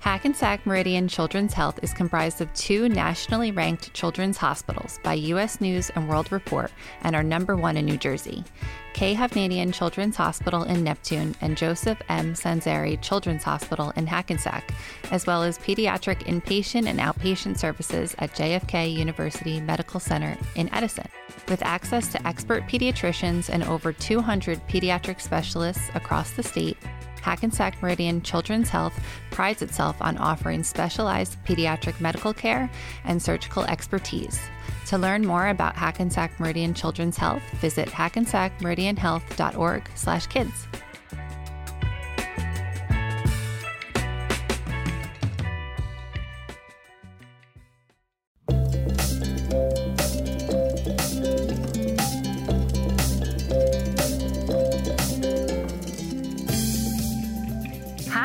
Hackensack Meridian Children's Health is comprised of two nationally ranked children's hospitals by U.S. News and World Report and are number one in New Jersey. K. Hovnanian Children's Hospital in Neptune and Joseph M. Sanzari Children's Hospital in Hackensack, as well as pediatric inpatient and outpatient services at JFK University Medical Center in Edison. With access to expert pediatricians and over 200 pediatric specialists across the state, Hackensack Meridian Children's Health prides itself on offering specialized pediatric medical care and surgical expertise. To learn more about Hackensack Meridian Children's Health, visit hackensackmeridianhealth.org/kids.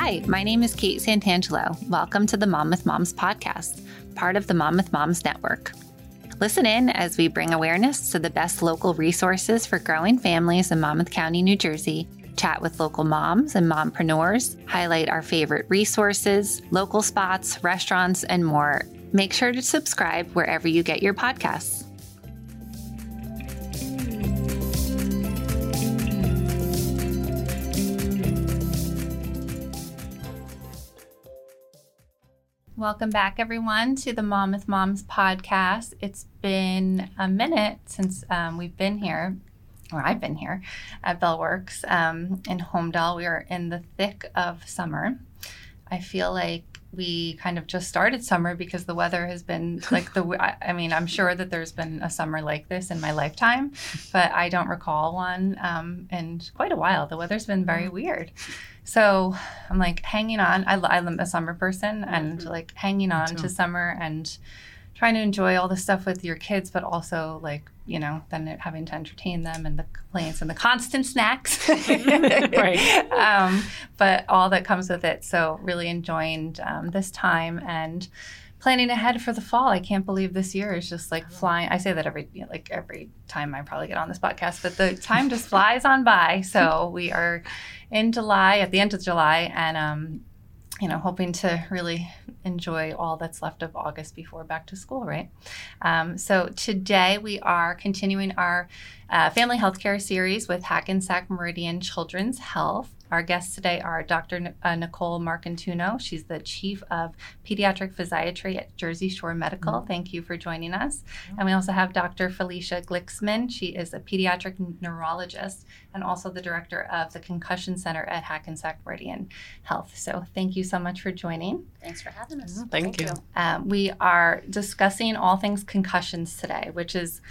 Hi, my name is Kate Santangelo. Welcome to the Mom with Moms podcast, part of the Mom with Moms network. Listen in as we bring awareness to the best local resources for growing families in Monmouth County, New Jersey, chat with local moms and mompreneurs, highlight our favorite resources, local spots, restaurants, and more. Make sure to subscribe wherever you get your podcasts. Welcome back, everyone, to the Mom with Moms podcast. It's been a minute since um, we've been here, or I've been here at Bellworks um, in Holmdel. We are in the thick of summer. I feel like we kind of just started summer because the weather has been like the I mean I'm sure that there's been a summer like this in my lifetime, but I don't recall one um, in quite a while. The weather's been very mm-hmm. weird. So I'm like hanging on. I, I'm a summer person and mm-hmm. like hanging on to summer and trying to enjoy all the stuff with your kids, but also like, you know, then having to entertain them and the complaints and the constant snacks. right. Um, but all that comes with it. So really enjoying um, this time and planning ahead for the fall. I can't believe this year is just like flying. I say that every you know, like every time I probably get on this podcast, but the time just flies on by. So we are in July, at the end of July, and um, you know, hoping to really enjoy all that's left of August before back to school, right? Um, so today we are continuing our uh, family healthcare series with Hackensack Meridian Children's Health. Our guests today are Dr. Uh, Nicole Marcantuono. She's the Chief of Pediatric Physiatry at Jersey Shore Medical. Mm-hmm. Thank you for joining us. Mm-hmm. And we also have Dr. Felicia Gliksman. She is a pediatric neurologist and also the director of the Concussion Center at Hackensack Meridian Health. So thank you so much for joining. Thanks for having us. Mm-hmm. Thank, Thank, you. you. Um, we are discussing all things concussions today, which is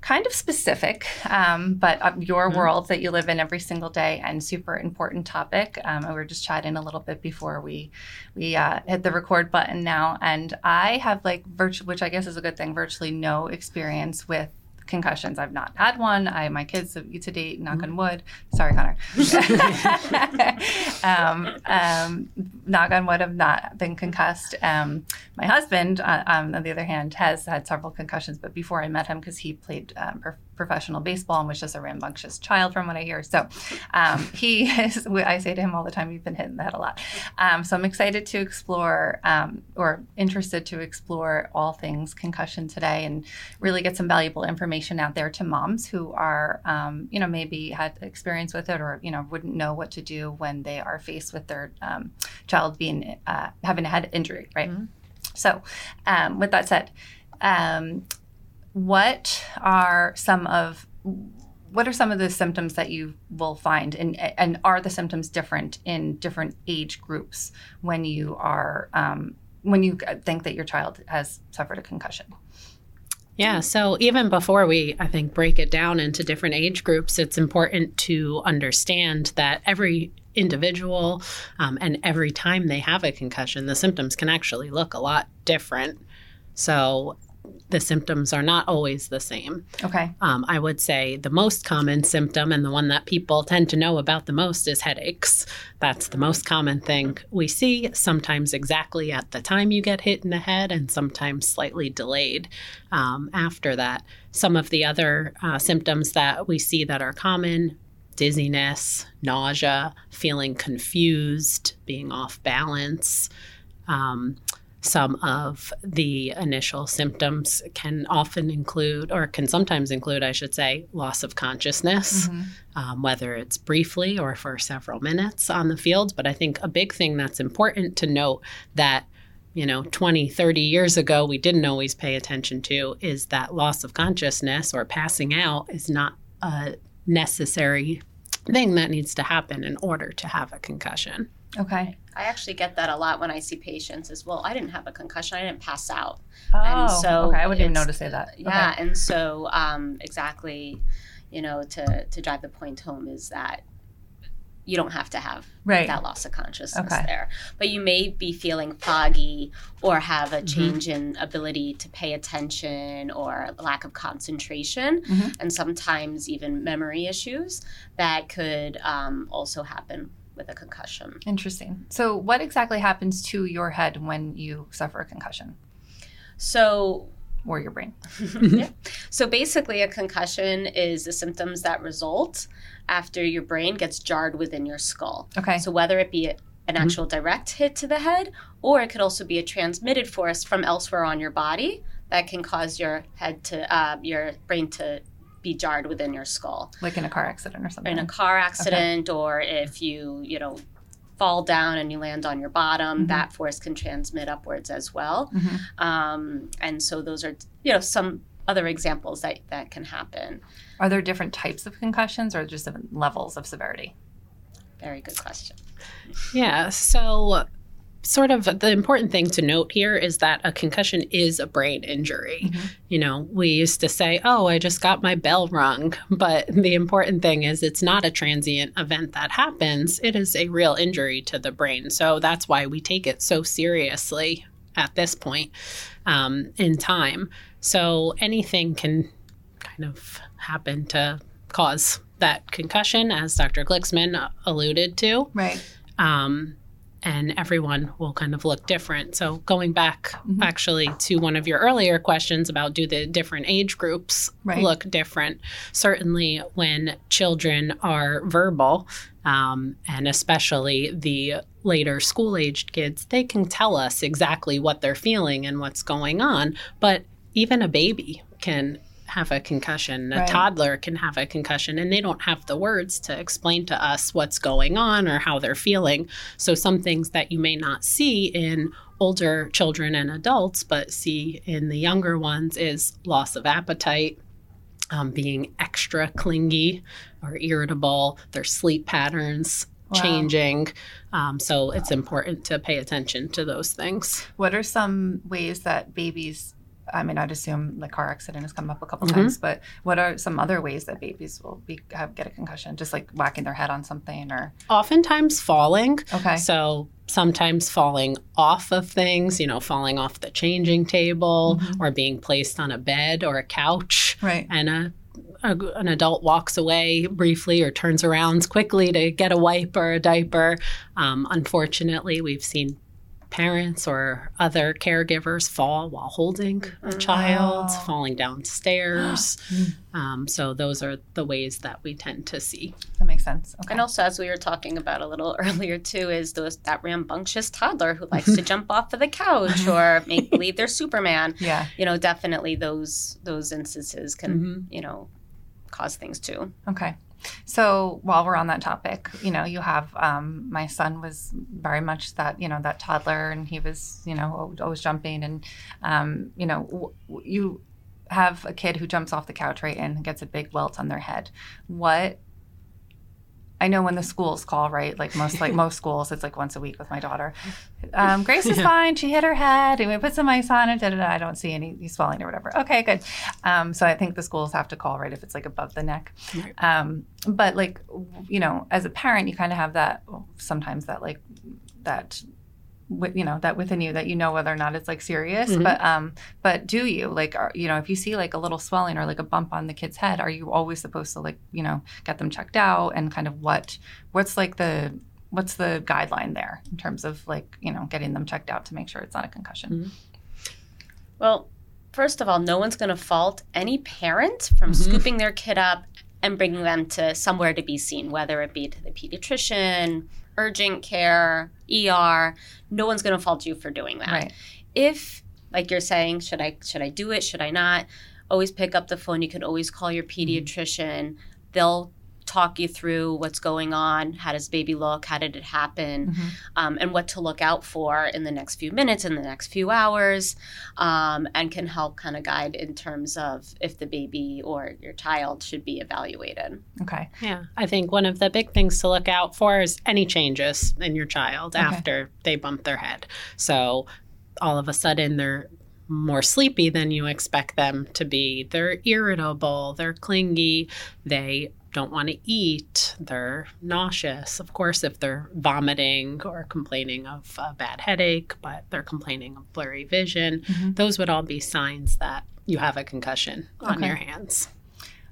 kind of specific, um, but uh, your mm-hmm. world that you live in every single day and super important topic. Um, and we were just chatting a little bit before we we uh, hit the record button now, and I have like virtual, which I guess is a good thing, virtually no experience with concussions. I've not had one. I my kids to date, knock on mm-hmm. wood. Sorry, Connor. um, um, knock on wood, have not been concussed. Um, my husband, uh, um, on the other hand, has had several concussions. But before I met him, because he played um, professional baseball and was just a rambunctious child from what I hear. So um, he is, I say to him all the time, you've been hitting in the head a lot. Um, so I'm excited to explore um, or interested to explore all things concussion today and really get some valuable information out there to moms who are, um, you know, maybe had experience with it or, you know, wouldn't know what to do when they are faced with their um, child being, uh, having a head injury, right? Mm-hmm. So um, with that said, um, what are some of what are some of the symptoms that you will find and and are the symptoms different in different age groups when you are um, when you think that your child has suffered a concussion yeah, so even before we, I think, break it down into different age groups, it's important to understand that every individual um, and every time they have a concussion, the symptoms can actually look a lot different. So the symptoms are not always the same. Okay. Um, I would say the most common symptom and the one that people tend to know about the most is headaches. That's the most common thing we see, sometimes exactly at the time you get hit in the head, and sometimes slightly delayed um, after that. Some of the other uh, symptoms that we see that are common dizziness, nausea, feeling confused, being off balance Um, some of the initial symptoms can often include, or can sometimes include, I should say, loss of consciousness, Mhm. um, whether it's briefly or for several minutes on the field. But I think a big thing that's important to note that you know 20 30 years ago we didn't always pay attention to is that loss of consciousness or passing out is not a necessary thing that needs to happen in order to have a concussion Okay. I actually get that a lot when I see patients as well. I didn't have a concussion. I didn't pass out. Oh, And so okay. I wouldn't even know to say that. Yeah, and so um, exactly, you know, to to drive the point home is that you don't have to have Right. that loss of consciousness Okay. there, but you may be feeling foggy or have a Mhm. change in ability to pay attention or lack of concentration, Mhm. and sometimes even memory issues that could um, also happen with a concussion. Interesting. So, what exactly happens to your head when you suffer a concussion So or your brain? yeah. So basically, a concussion is the symptoms that result after your brain gets jarred within your skull. Okay. So whether it be an actual direct hit to the head, or it could also be a transmitted force from elsewhere on your body that can cause your head to, uh, your brain to be jarred within your skull. like in a car accident or something. In a car accident, or if you, you know, fall down and you land on your bottom, Mhm. that force can transmit upwards as well. Mhm. Um, and so those are, you know, some other examples that that can happen. Are there different types of concussions or just different levels of severity? Very good question. Yeah. So, sort of the important thing to note here is that a concussion is a brain injury. Mhm. You know, we used to say, oh, I just got my bell rung. But the important thing is it's not a transient event that happens, it is a real injury to the brain. So, that's why we take it so seriously at this point um, in time. So, anything can kind of happen to cause that concussion, as Dr. Gliksman alluded to Right. um, and everyone will kind of look different. So, going back Mhm. actually to one of your earlier questions about do the different age groups Right. look different? Certainly, when children are verbal, um, and especially the later school aged kids, they can tell us exactly what they're feeling and what's going on. But even a baby can have a concussion, a Right. toddler can have a concussion, and they don't have the words to explain to us what's going on or how they're feeling. So, some things that you may not see in older children and adults, but see in the younger ones is loss of appetite, um, being extra clingy or irritable, their sleep patterns Wow. changing. Um, so, it's important to pay attention to those things. What are some ways that babies? I mean, I'd assume the car accident has come up a couple Mhm. times, but what are some other ways that babies will be have, get a concussion? Just like whacking their head on something, or Oftentimes, falling. okay, So sometimes falling off of things, you know, falling off the changing table Mhm. or being placed on a bed or a couch, right, and a, a an adult walks away briefly or turns around quickly to get a wipe or a diaper. Um, unfortunately, we've seen parents or other caregivers fall while holding a child, Oh. falling downstairs. Mm. um, so those are the ways that we tend to see. that makes sense. Okay, And also, as we were talking about a little earlier too, is those that rambunctious toddler who likes to jump off of the couch or make believe they're Superman. yeah, You know, definitely those those instances can Mhm. you know cause things too. Okay. So while we're on that topic, you know, you have um, my son was very much that you know that toddler, and he was you know always jumping, and um, you know w- you have a kid who jumps off the couch right and gets a big welt on their head. What I know when the schools call, right? Like most like most schools, it's like once a week with my daughter. Um, Grace is Yeah. fine. She hit her head, and we put some ice on it. Da, da, da. I don't see any swelling or whatever. Okay, good. Um, so I think the schools have to call, right, if it's like above the neck. Um, but like, you know, as a parent, you kind of have that sometimes that like that, you know, that within you that you know whether or not it's like serious. Mhm. But um, but do you like, are, you know, if you see like a little swelling or like a bump on the kid's head, are you always supposed to like, you know, get them checked out and kind of what what's like the what's the guideline there in terms of like you know getting them checked out to make sure it's not a concussion? Well, first of all, no one's going to fault any parent from Mhm. scooping their kid up and bringing them to somewhere to be seen, whether it be to the pediatrician, urgent care, ER, no one's going to fault you for doing that. Right. If like you're saying, should I should I do it? Should I not? Always pick up the phone. You can always call your pediatrician. They'll talk you through what's going on. How does baby look? How did it happen? Mhm. Um, and what to look out for in the next few minutes, in the next few hours, um, and can help kind of guide in terms of if the baby or your child should be evaluated. Okay. Yeah, I think one of the big things to look out for is any changes in your child Okay. after they bump their head. So all of a sudden they're more sleepy than you expect them to be. They're irritable, they're clingy, they don't want to eat, they're nauseous. Of course, if they're vomiting or complaining of a bad headache, but they're complaining of blurry vision, Mhm. those would all be signs that you have a concussion on Okay. your hands.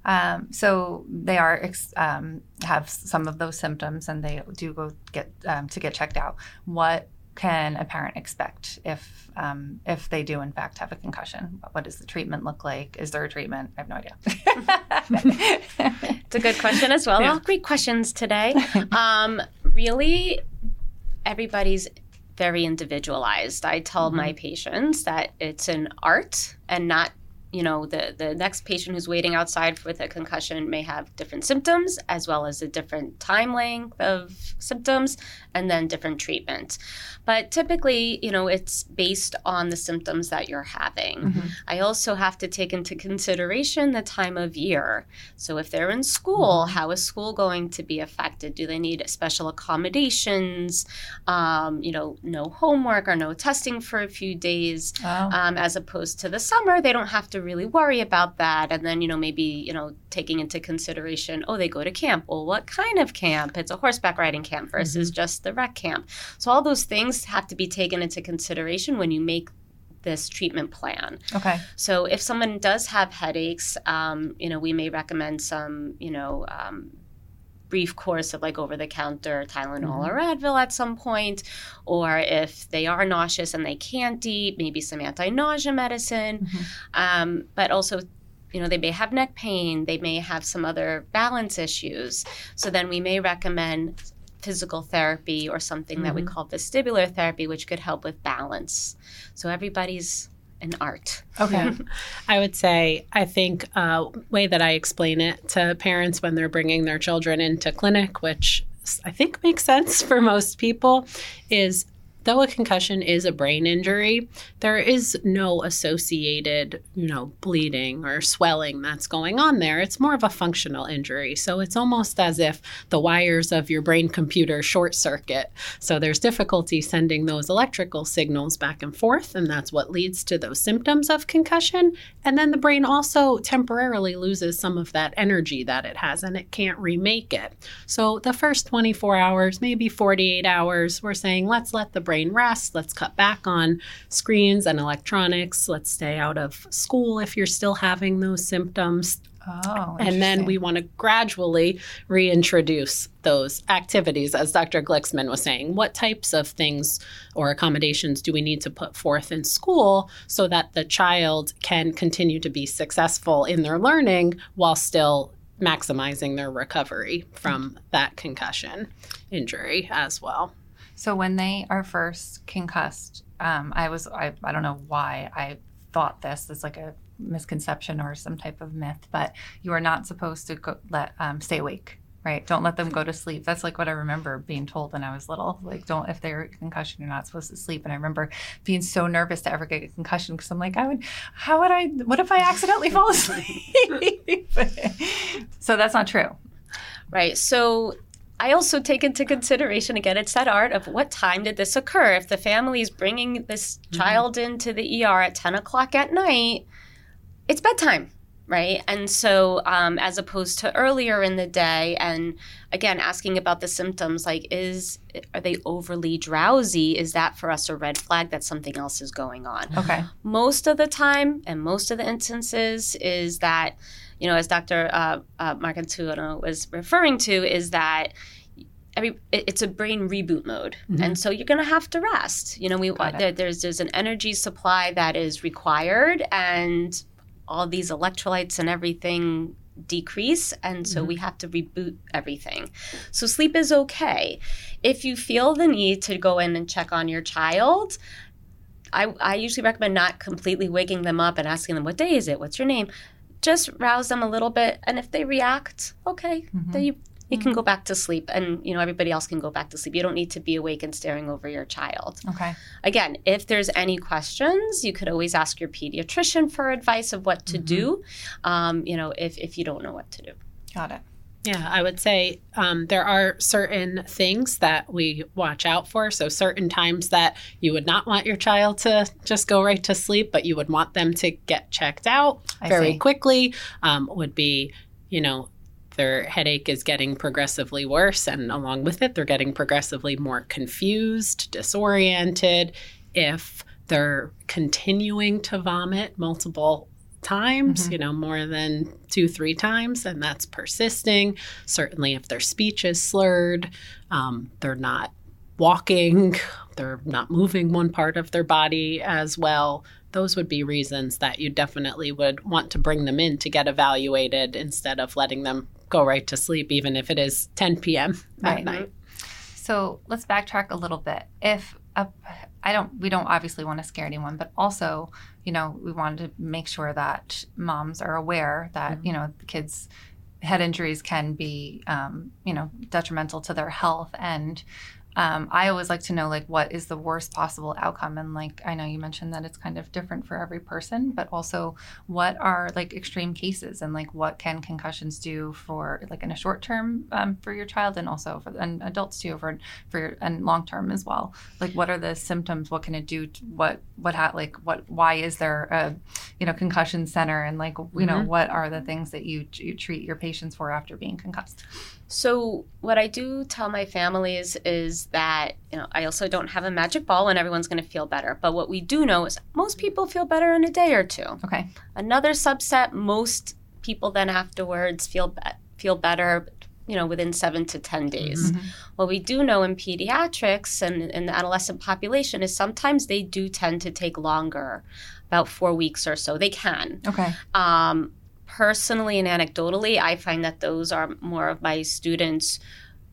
Um, so they are ex- um, have some of those symptoms, and they do go get um, to get checked out. What can a parent expect if um, if they do in fact have a concussion? What does the treatment look like? Is there a treatment? I have no idea. It's a good question as well. Yeah. All great questions today. um, really, everybody's very individualized. I tell my patients that it's an art and not, you know, the, the next patient who's waiting outside with a concussion may have different symptoms as well as a different time length of symptoms and then different treatment. But typically, you know, it's based on the symptoms that you're having. Mhm. I also have to take into consideration the time of year. So if they're in school, how is school going to be affected? Do they need special accommodations? Um, you know, no homework or no testing for a few days, Oh. um, as opposed to the summer, they don't have to really worry about that. And then, you know, maybe, you know, taking into consideration, oh, they go to camp. Well, what kind of camp? It's a horseback riding camp versus just the rec camp. So all those things have to be taken into consideration when you make this treatment plan. okay. So if someone does have headaches, um, you know, we may recommend some, you know, um, brief course of like over the counter Tylenol or Advil at some point, or if they are nauseous and they can't eat, maybe some anti-nausea medicine. Mhm. Um, but also, you know, they may have neck pain, they may have some other balance issues. So then we may recommend physical therapy or something that we Mhm. call vestibular therapy, which could help with balance. So everybody's an art. Okay. I would say, I think uh, way that I explain it to parents when they're bringing their children into clinic, which I think makes sense for most people, is though a concussion is a brain injury, there is no associated, you know, bleeding or swelling that's going on there. It's more of a functional injury. So it's almost as if the wires of your brain computer short circuit. So there's difficulty sending those electrical signals back and forth, and that's what leads to those symptoms of concussion. And then the brain also temporarily loses some of that energy that it has and it can't remake it. So the first 24 hours, maybe 48 hours, we're saying let's let the brain rest, let's cut back on screens and electronics, let's stay out of school if you're still having those symptoms. Oh. And then we want to gradually reintroduce those activities, as Dr. Gliksman was saying. What types of things or accommodations do we need to put forth in school so that the child can continue to be successful in their learning while still maximizing their recovery from that concussion injury as well? So when they are first concussed, um, I was I, I don't know why I thought this is like a misconception or some type of myth, but you are not supposed to go, let um, stay awake. Right, don't let them go to sleep. That's like what I remember being told when I was little. Like, don't if they're concussion, you're not supposed to sleep. And I remember being so nervous to ever get a concussion because I'm like, I would, how would I? What if I accidentally fall asleep? so that's not true. Right. So I also take into consideration again, it's that art of what time did this occur? If the family is bringing this child into the ER at 10 o'clock at night, it's bedtime. Right. And so, um, as opposed to earlier in the day, and again, asking about the symptoms like, is, are they overly drowsy? Is that for us a red flag that something else is going on? Okay. most of the time and most of the instances is that you know as dr uh, uh, marcantuono was referring to is that every it- it's a brain reboot mode Mhm. and so you're going to have to rest you know we there, there's there's an energy supply that is required and all these electrolytes and everything decrease and so we have to reboot everything. So sleep is okay. If you feel the need to go in and check on your child, I, I usually recommend not completely waking them up and asking them, What day is it? What's your name? Just rouse them a little bit. And if they react, okay, mm-hmm. then you, you can go mm-hmm. back to sleep and you know everybody else can go back to sleep. You don't need to be awake and staring over your child. Okay. Again, if there's any questions, you could always ask your pediatrician for advice of what to mm-hmm. do. Um, you know, if, if you don't know what to do. Got it. Yeah, I would say um, there are certain things that we watch out for. So, certain times that you would not want your child to just go right to sleep, but you would want them to get checked out I very see. quickly, um, would be, you know, their headache is getting progressively worse. And along with it, they're getting progressively more confused, disoriented. If they're continuing to vomit multiple times, Mhm. you know, more than two, three times, and that's persisting. Certainly, if their speech is slurred, um, they're not walking, they're not moving one part of their body as well. Those would be reasons that you definitely would want to bring them in to get evaluated instead of letting them go right to sleep, even if it is 10 p.m. at Right. night. So let's backtrack a little bit. If I don't, we don't obviously want to scare anyone, but also, you know, we wanted to make sure that moms are aware that you know kids' head injuries can be, um, you know, detrimental to their health. And um, I always like to know like what is the worst possible outcome. And like I know you mentioned that it's kind of different for every person, but also what are like extreme cases and like what can concussions do for like in a short term um, for your child and also for and adults too for for and long term as well like what are the symptoms what can it do to, what what ha- like what why is there a you know concussion center and like you know Mhm. what are the things that you you treat your patients for after being concussed So what I do tell my families is that you know I also don't have a magic ball and everyone's going to feel better. But what we do know is most people feel better in a day or two. okay Another subset, most people then afterwards feel be- feel better. You know, within seven to ten days. Mhm. What we do know in pediatrics and in the adolescent population is sometimes they do tend to take longer, about four weeks or so. They can. okay Um, personally and anecdotally, I find that those are more of my students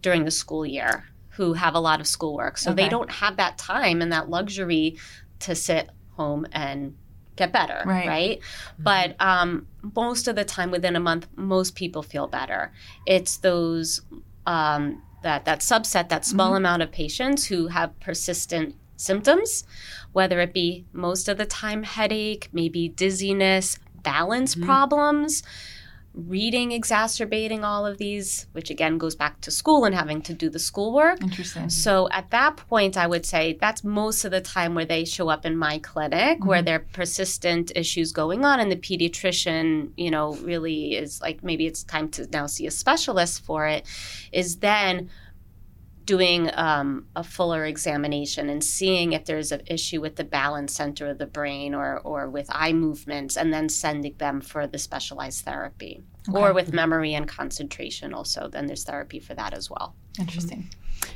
during the school year who have a lot of schoolwork. So Okay. they don't have that time and that luxury to sit home and get better, Right. right? But um, most of the time, within a month, most people feel better. It's those um, that that subset, that small amount of patients who have persistent symptoms, whether it be most of the time headache, maybe dizziness, balance Mhm. problems, reading exacerbating all of these, which again goes back to school and having to do the schoolwork. interesting So at that point, I would say that's most of the time where they show up in my clinic, where Mhm. there are persistent issues going on, and the pediatrician, you know, really is like maybe it's time to now see a specialist for it. Is then doing um, a fuller examination and seeing if there's an issue with the balance center of the brain or or with eye movements, and then sending them for the specialized therapy. Or with memory and concentration, also, then there's therapy for that as well. interesting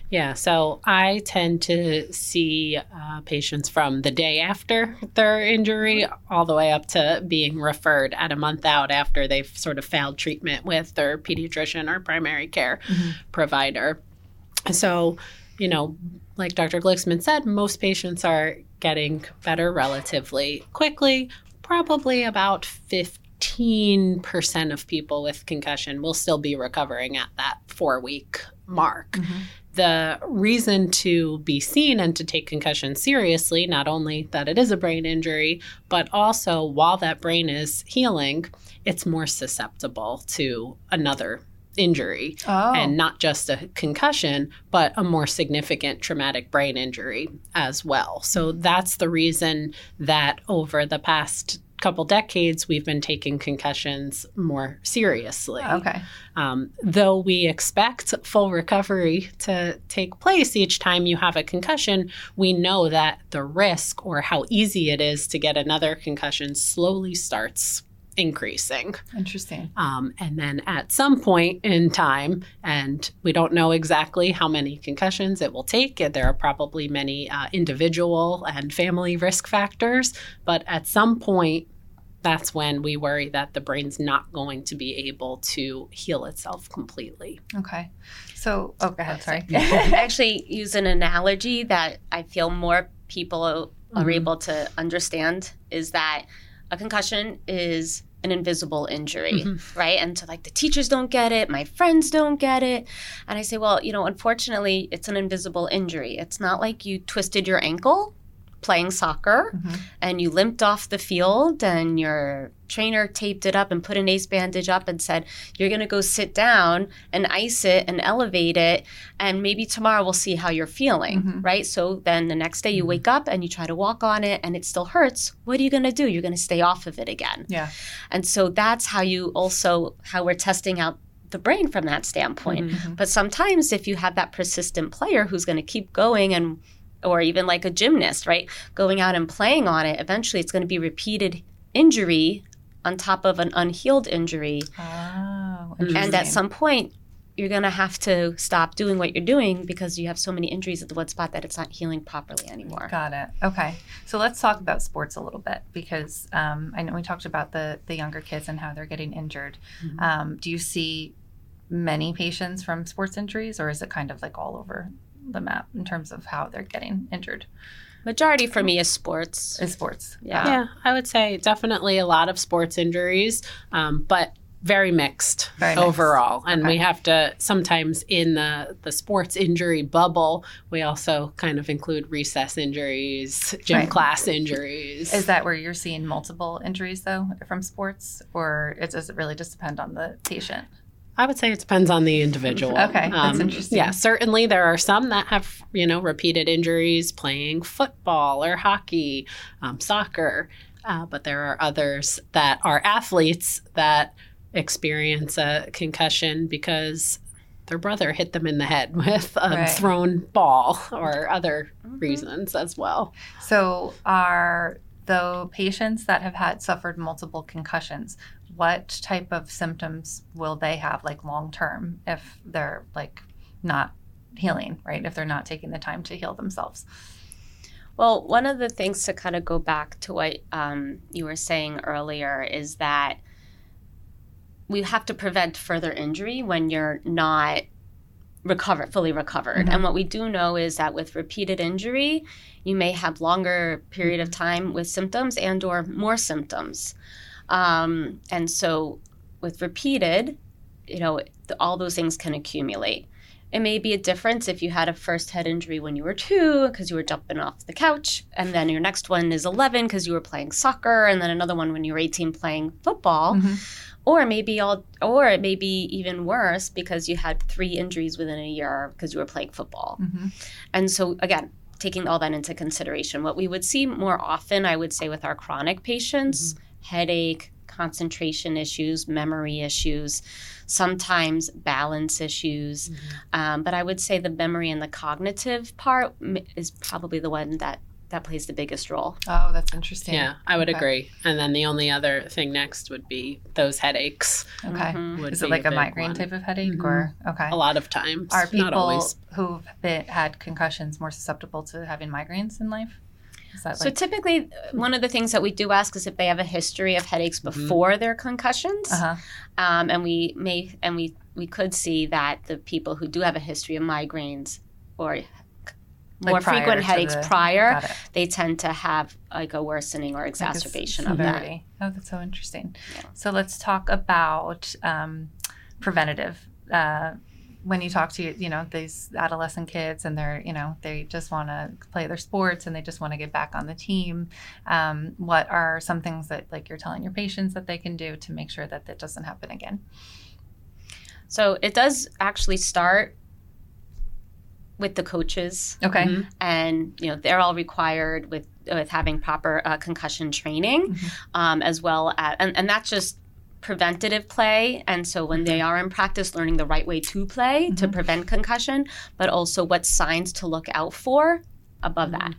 Yeah, so I tend to see uh, patients from the day after their injury all the way up to being referred at a month out after they've sort of failed treatment with their pediatrician or primary care Mhm. provider. So, you know, like Dr. Gliksman said, most patients are getting better relatively quickly. Probably about 15% of people with concussion will still be recovering at that four week mark Mhm. the reason to be seen and to take concussion seriously, not only that it is a brain injury, but also while that brain is healing, it's more susceptible to another injury. oh And not just a concussion, but a more significant traumatic brain injury as well. So that's the reason that over the past couple decades, we've been taking concussions more seriously. okay Um, though we expect full recovery to take place each time you have a concussion, we know that the risk or how easy it is to get another concussion slowly starts increasing. interesting Um, and then at some point in time, and we don't know exactly how many concussions it will take, and there are probably many uh, individual and family risk factors, but at some point, that's when we worry that the brain's not going to be able to heal itself completely. Okay. So, oh, go ahead. Sorry. I actually use an analogy that I feel more people are Mhm. able to understand is that a concussion is an invisible injury, Mhm. right? And so, like, the teachers don't get it, my friends don't get it. And I say, well, you know, unfortunately, it's an invisible injury. It's not like you twisted your ankle playing soccer Mhm. and you limped off the field and your trainer taped it up and put an ace bandage up and said you're going to go sit down and ice it and elevate it and maybe tomorrow we'll see how you're feeling Mhm. right so then the next day you Mhm. wake up and you try to walk on it and it still hurts what are you going to do you're going to stay off of it again Yeah. and so that's how you also how we're testing out the brain from that standpoint Mhm. but sometimes if you have that persistent player who's going to keep going and or even like a gymnast, right? Going out and playing on it, eventually it's going to be repeated injury on top of an unhealed injury. Oh, And at some point, you're going to have to stop doing what you're doing because you have so many injuries at the one spot that it's not healing properly anymore. Got it. Okay. So let's talk about sports a little bit because um, I know we talked about the the younger kids and how they're getting injured. Mhm. Um, do you see many patients from sports injuries, or is it kind of like all over the map in terms of how they're getting injured Majority for me is sports. in sports? Yeah. Yeah, I would say definitely a lot of sports injuries, um, but very mixed Very mixed. overall. And Okay. we have to sometimes in the the sports injury bubble, we also kind of include recess injuries, gym Right. class injuries. Is that where you're seeing multiple injuries though from sports, or it does it really just depend on the patient? I would say it depends on the individual. Um, Okay, that's interesting. Yeah, certainly there are some that have, you know, repeated injuries playing football or hockey, um, soccer, uh, but there are others that are athletes that experience a concussion because their brother hit them in the head with a Right. thrown ball or other Mhm. reasons as well. So are the patients that have had suffered multiple concussions, what type of symptoms will they have like long term if they're like not healing, right? If they're not taking the time to heal themselves. Well, one of the things to kind of go back to what um, you were saying earlier is that we have to prevent further injury when you're not recovered, fully recovered. Mhm. And what we do know is that with repeated injury, you may have longer period of time with symptoms and or more symptoms. Um, and so with repeated, you know, all those things can accumulate. It may be a difference if you had a first head injury when you were two because you were jumping off the couch, and then your next one is 11 because you were playing soccer, and then another one when you were 18 playing football, Mhm. or maybe all, or it may be even worse because you had three injuries within a year because you were playing football. Mhm. And so, again, taking all that into consideration, what we would see more often, I would say, with our chronic patients headache, concentration issues, memory issues, sometimes balance issues. Um, but I would say the memory and the cognitive part is probably the one that, that plays the biggest role. Oh, that's interesting. Yeah, I would Okay. agree. And then the only other thing next would be those headaches. Okay. Mhm. Is it like a big migraine one. type of headache Mhm. or okay? A lot of times. Are Not people always. who've been, had concussions more susceptible to having migraines in life? That So typically, uh, one of the things that we do ask is if they have a history of headaches Mhm. before their concussions, uh-huh. um, and we may and we we could see that the people who do have a history of migraines or Like more frequent headaches the- prior, they tend to have like a worsening or exacerbation s- of that. Oh, that's so interesting. Yeah. So let's talk about um, preventative. Uh, when you talk to you know these adolescent kids and they're you know they just want to play their sports and they just want to get back on the team um, what are some things that like you're telling your patients that they can do to make sure that that doesn't happen again So it does actually start with the coaches, okay Mhm. and you know they're all required with with having proper uh, concussion training, Mhm. um, as well as and, and that's just preventative play and so when they are in practice learning the right way to play to Mhm. prevent concussion but also what signs to look out for above Mhm. that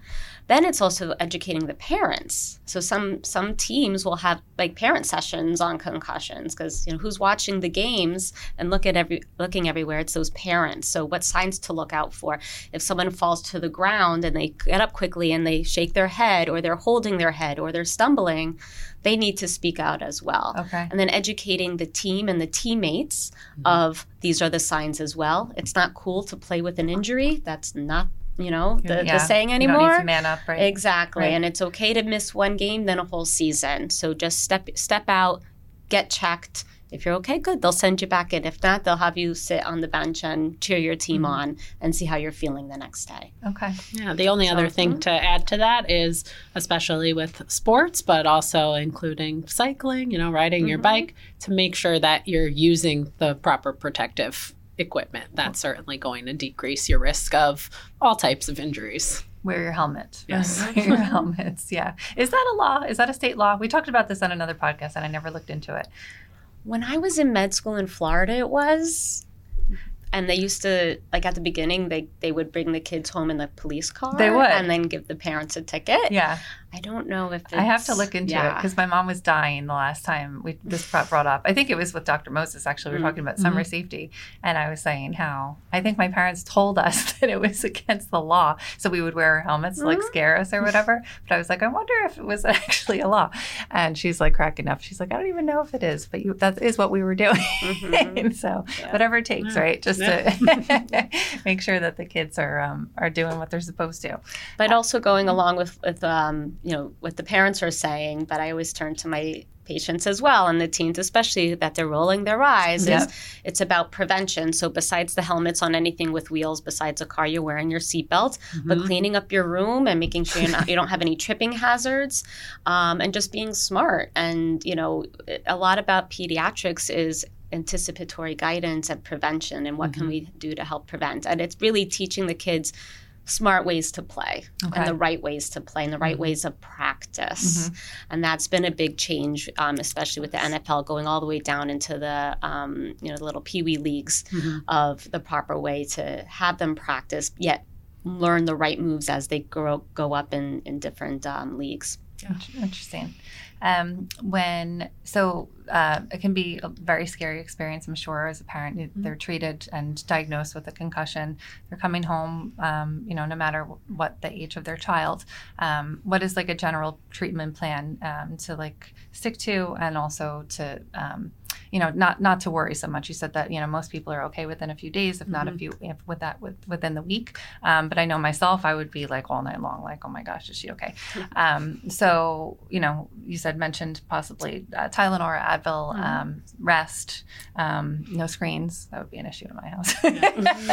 Then it's also educating the parents. So some some teams will have like parent sessions on concussions because you know who's watching the games and look at every looking everywhere. It's those parents. So what signs to look out for if someone falls to the ground and they get up quickly and they shake their head or they're holding their head or they're stumbling, they need to speak out as well. Okay. And then educating the team and the teammates Mhm. of these are the signs as well. It's not cool to play with an injury. That's not, you know, the, Yeah. the saying You don't need anymore. to man up, right? Exactly. Right. And it's okay to miss one game than a whole season. So just step step out, get checked. If you're okay, good. They'll send you back in. If not, they'll have you sit on the bench and cheer your team Mhm. on and see how you're feeling the next day. Okay. Yeah, the only other So- thing to add to that is, especially with sports, but also including cycling, you know, riding your Mhm. bike, to make sure that you're using the proper protective equipment. That's certainly going to decrease your risk of all types of injuries. Wear your helmet. Yes. Wear your helmets. Yeah. Is that a law? Is that a state law? We talked about this on another podcast and I never looked into it. When I was in med school in Florida, it was. And they used to like at the beginning they they would bring the kids home in the police car They would. and then give the parents a ticket. Yeah. I don't know if I have to look into it because my mom was dying the last time we this got brought up. I think it was with Dr. Moses actually. We were Mm. talking about summer safety, and I was saying how I think my parents told us that it was against the law, so we would wear our helmets to like Mhm. scare us or whatever. But I was like, I wonder if it was actually a law. And she's like cracking up. She's like, I don't even know if it is, but you, that is what we were doing. Mhm. so Yeah. whatever it takes, Yeah. right? Just to make sure that the kids are um, are doing what they're supposed to. but also going along with with um, you know what the parents are saying but i always turn to my patients as well and the teens especially that they're rolling their eyes Yep. is it's about prevention so besides the helmets on anything with wheels besides a car you're wearing your seatbelt but Mhm. cleaning up your room and making sure you're not, you don't have any tripping hazards um, and just being smart and you know a lot about pediatrics is anticipatory guidance and prevention and what can Mhm. we do to help prevent and it's really teaching the kids smart ways to play Okay. and the right ways to play and the right Mhm. ways of practice and that's been a big change um, especially with the nfl going all the way down into the um, you know the little pee-wee leagues Mhm. of the proper way to have them practice yet learn the right moves as they grow go up in in different um, leagues Int- Interesting. Um, when so uh, it can be a very scary experience. I'm sure as a parent, You- they're treated and diagnosed with a concussion. They're coming home. Um, you know, no matter what the age of their child. Um, what is like a general treatment plan um, to like stick to, and also to um, you know not not to worry so much. You said that you know most people are okay within a few days, if not a Mhm. few, if with that with, within the week. Um, but I know myself, I would be like all night long, like, oh my gosh, is she okay? Um, so, you know, you said mentioned possibly uh, Tylenol, Advil, Mhm. um, rest, um, no screens. That would be an issue in my house.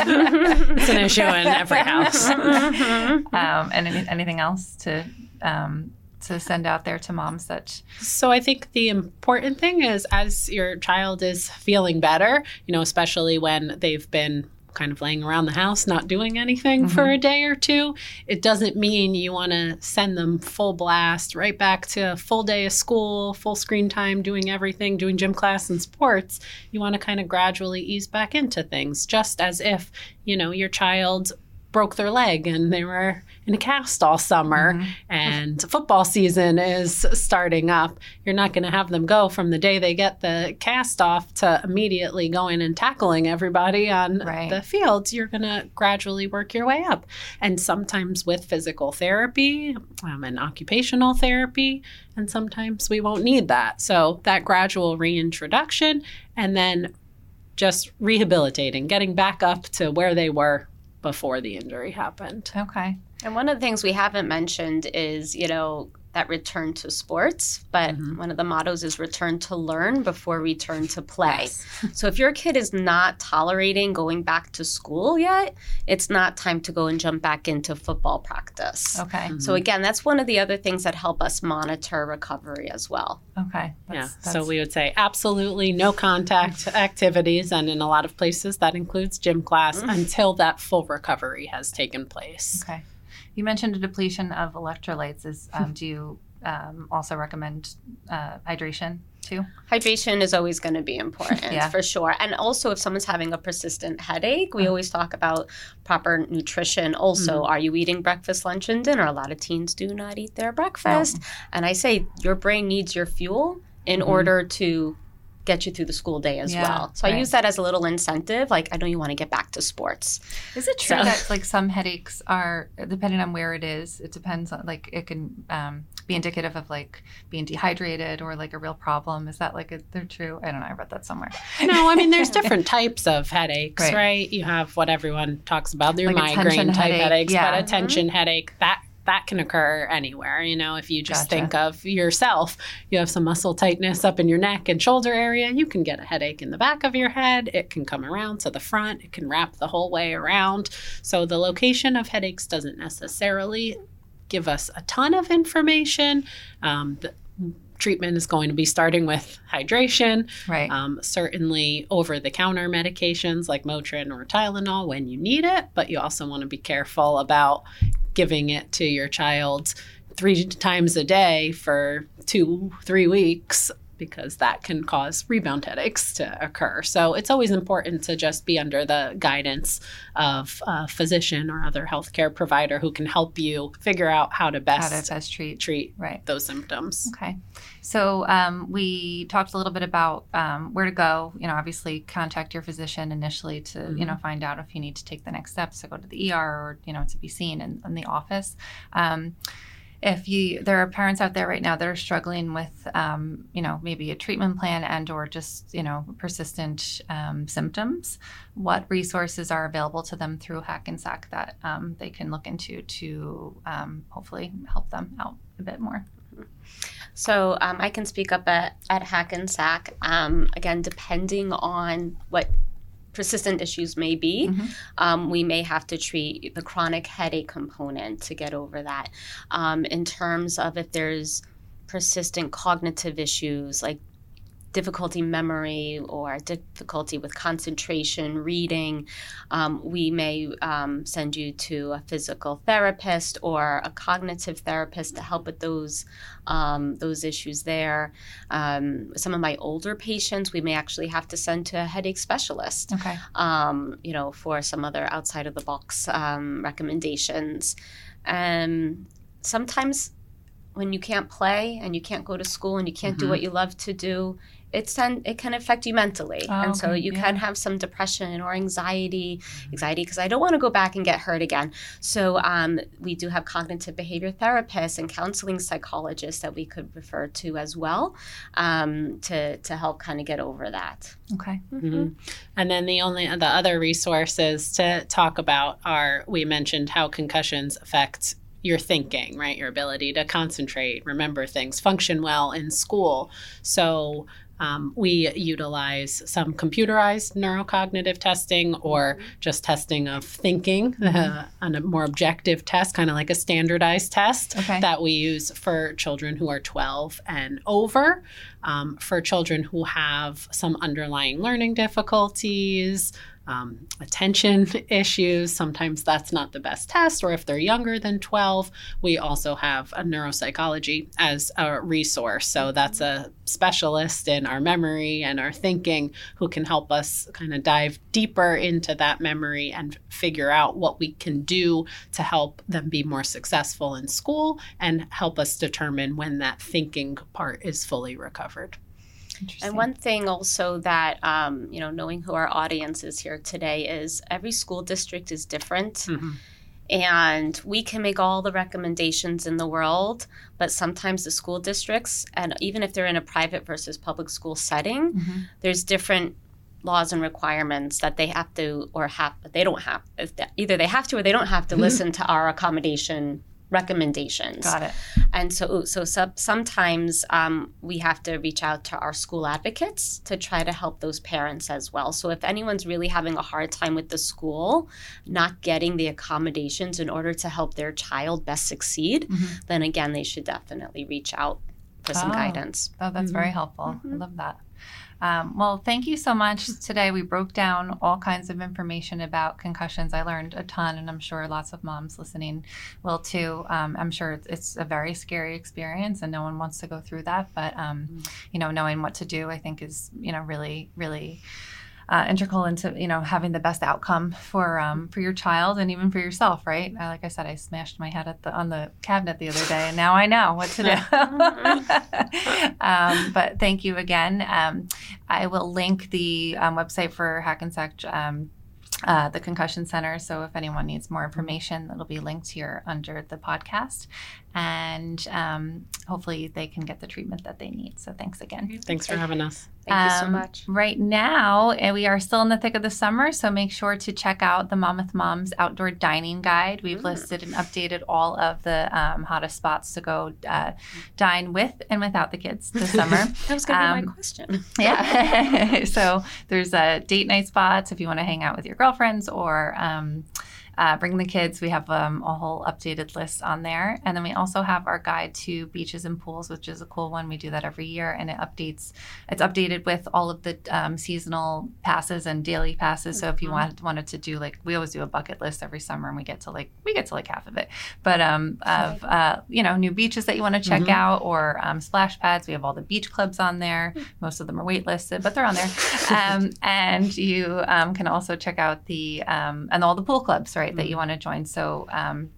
It's an issue in every house. Um, and any, anything else to um, to send out there to moms that So I think the important thing is as your child is feeling better, you know, especially when they've been kind of laying around the house not doing anything for mm-hmm. a day or two, it doesn't mean you want to send them full blast right back to a full day of school, full screen time, doing everything, doing gym class and sports. You want to kind of gradually ease back into things, just as if, you know, your child broke their leg and they were in a cast all summer Mhm. and football season is starting up, you're not going to have them go from the day they get the cast off to immediately going and tackling everybody on Right. the field You're going to gradually work your way up. And sometimes with physical therapy um, and occupational therapy, and sometimes we won't need that. So that gradual reintroduction and then just rehabilitating, getting back up to where they were before the injury happened. okay. And one of the things we haven't mentioned is, you know, that return to sports, but Mhm. one of the mottos is return to learn before return to play. So if your kid is not tolerating going back to school yet, it's not time to go and jump back into football practice. Okay. So again, that's one of the other things that help us monitor recovery as well. Okay. Yeah. That's- So we would say absolutely no contact activities, and in a lot of places that includes gym class Mhm. until that full recovery has taken place. Okay. You mentioned a depletion of electrolytes. Is um, do you um, also recommend uh, hydration? too. Hydration is always going to be important Yeah. for sure. And also, if someone's having a persistent headache, we Uh-huh. always talk about proper nutrition. Also, Mm-hmm. are you eating breakfast, lunch, and dinner? A lot of teens do not eat their breakfast. And I say your brain needs your fuel in Mhm. order to get you through the school day as Yeah, well. So I use that as a little incentive. Like, I know you want to get back to sports. Is it true So- that like some headaches are depending on where it is? It depends on like it can um, be indicative of like being dehydrated or like a real problem. Is that like a, they're true? I don't know. I read that somewhere. No, I mean there's different types of headaches, Right. right? You have what everyone talks about, your Like migraine type headache, headaches, yeah. but a tension headache that that can occur anywhere. You know, if you just Gotcha. think of yourself, you have some muscle tightness up in your neck and shoulder area, you can get a headache in the back of your head. It can come around to the front. It can wrap the whole way around. So the location of headaches doesn't necessarily give us a ton of information. Um, the treatment is going to be starting with hydration. Right. Um, certainly over the counter medications like Motrin or Tylenol when you need it, but you also want to be careful about giving it to your child three times a day for two, three weeks because that can cause rebound headaches to occur. So it's always important to just be under the guidance of a physician or other healthcare provider who can help you figure out how to How best to best treat. treat Right. those symptoms. Okay. So um, we talked a little bit about um, where to go. You know, obviously contact your physician initially to, you Mm-hmm. know, find out if you need to take the next steps to go to the ER or, you know, to be seen in, in the office. Um, if you, there are parents out there right now that are struggling with, um, you know, maybe a treatment plan and or just, you know, persistent um, symptoms, what resources are available to them through Hackensack that um, they can look into to um, hopefully help them out a bit more? So um, I can speak up at, at Hackensack. Um, again, depending on what persistent issues may be, Mhm. um, we may have to treat the chronic headache component to get over that. Um, in terms of if there's persistent cognitive issues like difficulty memory or difficulty with concentration, reading, um, we may um, send you to a physical therapist or a cognitive therapist to help with those um, those issues there. Um, some of my older patients, we may actually have to send to a headache specialist Okay. um, you know, for some other outside of the box um, recommendations. Um, sometimes when you can't play and you can't go to school and you can't do Mhm. what you love to do, it's then it can affect you mentally, Oh, and so you yeah. can have some depression or anxiety. Anxiety because I don't want to go back and get hurt again. So um, we do have cognitive behavior therapists and counseling psychologists that we could refer to as well um, to to help kind of get over that. Okay. Mhm. And then the only the other resources to talk about are we mentioned how concussions affect your thinking, right? Your ability to concentrate, remember things, function well in school. So um, we utilize some computerized neurocognitive testing or just testing of thinking uh, on a more objective test, kind of like a standardized test Okay. that we use for children who are 12 and over. Um, for children who have some underlying learning difficulties, um, attention issues, sometimes that's not the best test. Or if they're younger than 12, we also have a neuropsychology as a resource. So that's a specialist in our memory and our thinking who can help us kind of dive deeper into that memory and figure out what we can do to help them be more successful in school and help us determine when that thinking part is fully recovered. And one thing also that, um, you know, knowing who our audience is here today is every school district is different. And we can make all the recommendations in the world, but sometimes the school districts, and even if they're in a private versus public school setting, Mhm. there's different laws and requirements that they have to or have they don't have either they have to or they don't have to listen to our accommodation recommendations Got it. and so so sub, sometimes um, we have to reach out to our school advocates to try to help those parents as well so if anyone's really having a hard time with the school not getting the accommodations in order to help their child best succeed Mhm. then again they should definitely reach out for some Oh. guidance. Oh, that's very Mhm. helpful. I Mhm. love that. Um, well, thank you so much. Today we broke down all kinds of information about concussions. I learned a ton, and I'm sure lots of moms listening will too. Um, I'm sure it's, it's a very scary experience, and no one wants to go through that. But um, you know, knowing what to do, I think is you know really, really. Uh, integral into you know having the best outcome for um, for your child and even for yourself, right? Like I said, I smashed my head the on the cabinet the other day, and now I know what to do. um, but thank you again. Um, I will link the um, website for Hackensack, um, uh, the Concussion Center. So if anyone needs more information, it'll be linked here under the podcast. And um, hopefully they can get the treatment that they need. So thanks again. Thanks for having us. Thank you so Um, much. Right now, and we are still in the thick of the summer, so make sure to check out the Monmouth Moms Outdoor Dining Guide. We've Mm. listed and updated all of the um, hottest spots to go uh, dine with and without the kids this summer. That was going to be um, my question. yeah. so there's uh, date night spots if you want to hang out with your girlfriends or um, uh, bring the kids. We have um, a whole updated list on there. And then we also have our guide to beaches and pools, which is a cool one. We do that every year and it updates, it's updated with all of the um, seasonal passes and daily passes. So if you Mhm. wanted, wanted to do like, we always do a bucket list every summer and we get to like, we get to like half of it. But um, of, uh, you know, new beaches that you want to check Mhm. out or um, splash pads. We have all the beach clubs on there. Most of them are waitlisted, but they're on there. Um, and you um, can also check out the um, and all the pool clubs, right, that you want to join. So um,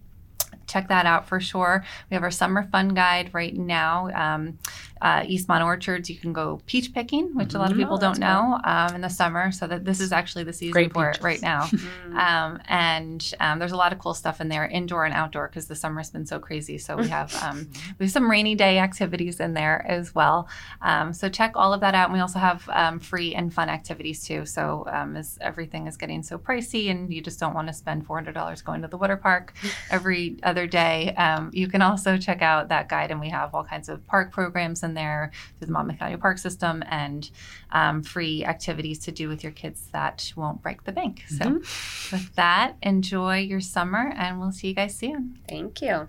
check that out for sure. We have our summer fun guide right now. Um, uh, Eastmont Orchards, you can go peach picking, which a lot of Mhm. people Oh, don't know um, in the summer. So that this is actually the season Great for peaches. it right now. Mm. Um, and um, there's a lot of cool stuff in there, indoor and outdoor, because the summer's been so crazy. So we have um, we have some rainy day activities in there as well. Um, so check all of that out. And we also have um, free and fun activities too. So um, as everything is getting so pricey, and you just don't want to spend four hundred dollars going to the water park every other day, um, you can also check out that guide. And we have all kinds of park programs in there through the Monmouth County Park System and um, free activities to do with your kids that won't break the bank. So with that, enjoy your summer, and we'll see you guys soon. Thank you.